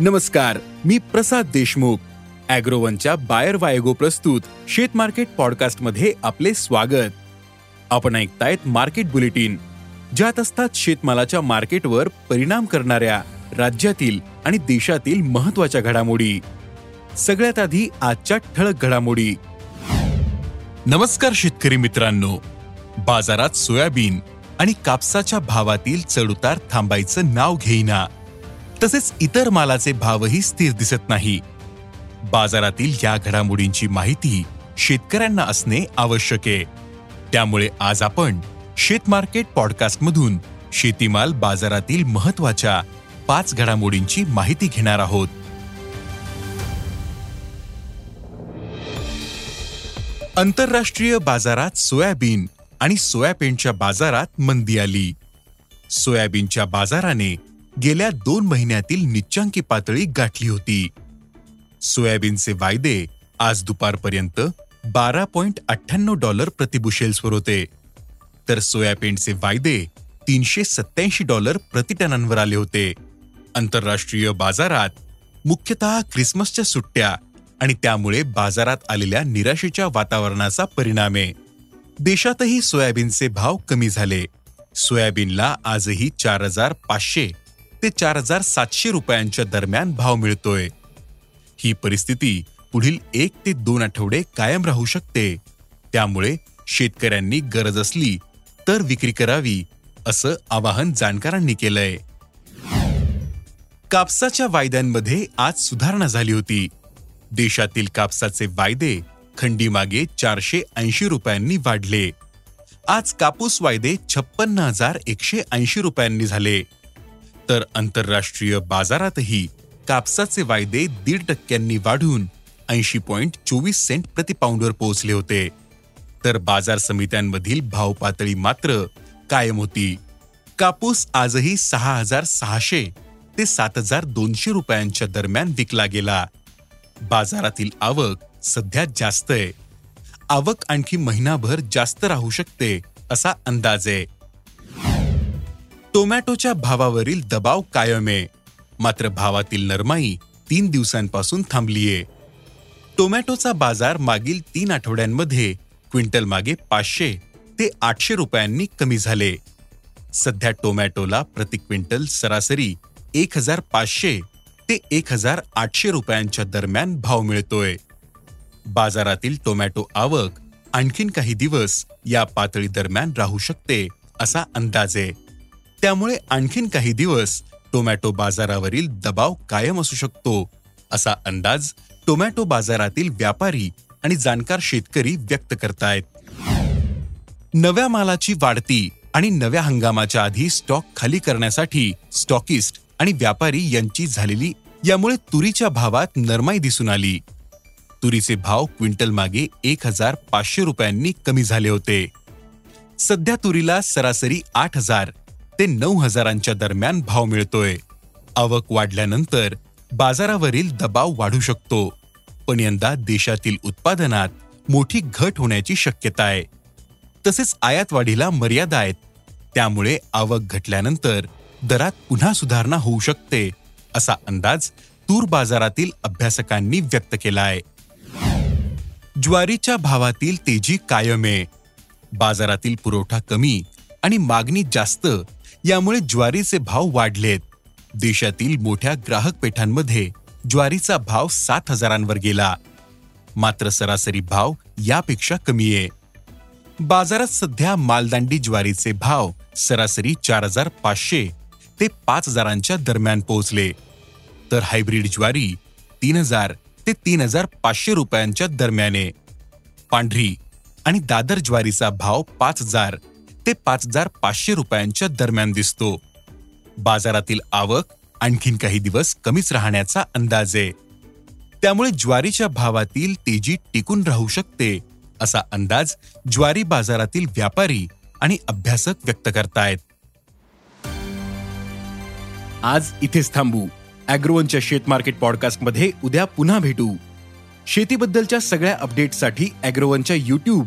नमस्कार मी प्रसाद देशमुख. अॅग्रोवनच्या बायर वायगो प्रस्तुत शेत मार्केट पॉडकास्टमध्ये आपले स्वागत. आपण ऐकतायत मार्केट बुलेटिन ज्यात असतात शेतमालाच्या मार्केटवर परिणाम करणाऱ्या राज्यातील आणि देशातील महत्त्वाच्या घडामोडी. सगळ्यात आधी आजच्या ठळक घडामोडी. नमस्कार शेतकरी मित्रांनो. बाजारात सोयाबीन आणि कापसाच्या भावातील चढउतार थांबायचं नाव घेईना. तसेच इतर मालाचे भावही स्थिर दिसत नाही. बाजारातील या घडामोडींची माहिती शेतकऱ्यांना असणे आवश्यक आहे. त्यामुळे आज आपण शेतमार्केट पॉडकास्टमधून शेतीमाल बाजारातील महत्त्वाच्या पाच घडामोडींची माहिती घेणार आहोत. आंतरराष्ट्रीय बाजारात सोयाबीन आणि सोयाबीनच्या बाजारात मंदी आली. सोयाबीनच्या बाजाराने गेल्या दोन महिन्यातील निच्चांकी पातळी गाठली होती. सोयाबीनचे वायदे आज दुपारपर्यंत बारा पॉइंट अठ्ठ्याण्णव डॉलर प्रतिबुशेल्सवर होते. तर सोयाबीनचे वायदे तीनशे सत्याऐंशी डॉलर प्रतिटनांवर आले होते. आंतरराष्ट्रीय बाजारात मुख्यतः क्रिसमसच्या सुट्ट्या आणि त्यामुळे बाजारात आलेल्या निराशेच्या वातावरणाचा परिणाम आहे. देशातही सोयाबीनचे भाव कमी झाले. सोयाबीनला आजही चार हजार पाचशे ते चार हजार सातशे रुपयांच्या दरम्यान भाव मिळतोय. ही परिस्थिती पुढील एक ते दोन आठवडे कायम राहू शकते. त्यामुळे शेतकऱ्यांनी गरज असली तर विक्री करावी असं आवाहन जाणकारांनी केलंय. कापसाच्या वायद्यांमध्ये आज सुधारणा झाली होती. देशातील कापसाचे वायदे खंडीमागे चारशे ऐंशी रुपयांनी वाढले. आज कापूस वायदे छप्पन्न हजार एकशे ऐंशी रुपयांनी झाले. तर आंतरराष्ट्रीय बाजारातही कापसाचे वायदे दीड टक्क्यांनी वाढून ऐंशी पॉईंट चोवीस सेंट प्रतिपाऊंडवर पोहोचले होते. तर बाजार समित्यांमधील भाव पातळी मात्र कायम होती. कापूस आजही सहा हजार सहाशे ते सात हजार दोनशे रुपयांच्या दरम्यान विकला गेला. बाजारातील आवक सध्या जास्त आहे. आवक आणखी महिनाभर जास्त राहू शकते असा अंदाज आहे. टोमॅटोच्या भावावरील दबाव कायम आहे मात्र भावातील नरमाई तीन दिवसांपासून थांबलीये. टोमॅटोचा बाजार मागील तीन आठवड्यांमध्ये क्विंटल मागे पाचशे ते आठशे रुपयांनी कमी झाले. सध्या टोमॅटोला प्रति क्विंटल सरासरी एक हजार पाचशे ते एक हजार आठशे रुपयांच्या दरम्यान भाव मिळतोय. बाजारातील टोमॅटो आवक आणखीन काही दिवस या पातळी दरम्यान राहू शकते असा अंदाज आहे. त्यामुळे आणखीन काही दिवस टोमॅटो बाजारावरील दबाव कायम असू शकतो. असा अंदाज टोमॅटो बाजारातील व्यापारी आणि जाणकार शेतकरी व्यक्त करतायत. नव्या मालाची वाढती आणि नव्या हंगामाच्या आधी स्टॉक खाली करण्यासाठी स्टॉकिस्ट आणि व्यापारी यांची झालेली यामुळे तुरीच्या भावात नरमाई दिसून आली. तुरीचे भाव क्विंटल मागे एक हजार पाचशे रुपयांनी कमी झाले होते. सध्या तुरीला सरासरी आठ हजार ते नऊ हजारांच्या दरम्यान भाव मिळतोय. आवक वाढल्यानंतर बाजारावरील दबाव वाढू शकतो. पण यंदा देशातील उत्पादनात मोठी घट होण्याची शक्यता आहे. तसेच आयात वाढीला मर्यादा आहेत. त्यामुळे आवक घटल्यानंतर दरात पुन्हा सुधारणा होऊ शकते असा अंदाज तूर बाजारातील अभ्यासकांनी व्यक्त केला आहे ज्वारीच्या भावातील तेजी कायम आहे. बाजारातील पुरवठा कमी आणि मागणी जास्त यामुळे ज्वारीचे भाव वाढलेत. देशातील मोठ्या ग्राहक पेठांमध्ये ज्वारीचा भाव सात हजारांवर गेला. मात्र सरासरी भाव यापेक्षा कमी आहे. बाजारात सध्या मालदांडी ज्वारीचे भाव सरासरी चार हजार पाचशे ते पाच हजारांच्या दरम्यान पोहोचले. तर हायब्रीड ज्वारी तीन हजार ते तीन हजार पाचशे रुपयांच्या दरम्याने पांढरी आणि दादर ज्वारीचा भाव पाच हजार ते पाच हजार पाचशे रुपयांच्या दरम्यान दिसतो. बाजारातील आवक आणखीन काही दिवस कमीच राहण्याचा अंदाज आहे. त्यामुळे ज्वारीच्या भावातील तेजी टिकून राहू शकते असा अंदाज ज्वारी बाजारातील व्यापारी आणि अभ्यासक व्यक्त करतायत. आज इथेच थांबू. अॅग्रोवनच्या शेत मार्केट पॉडकास्टमध्ये उद्या पुन्हा भेटू. शेतीबद्दलच्या सगळ्या अपडेटसाठी अॅग्रोवनच्या युट्यूब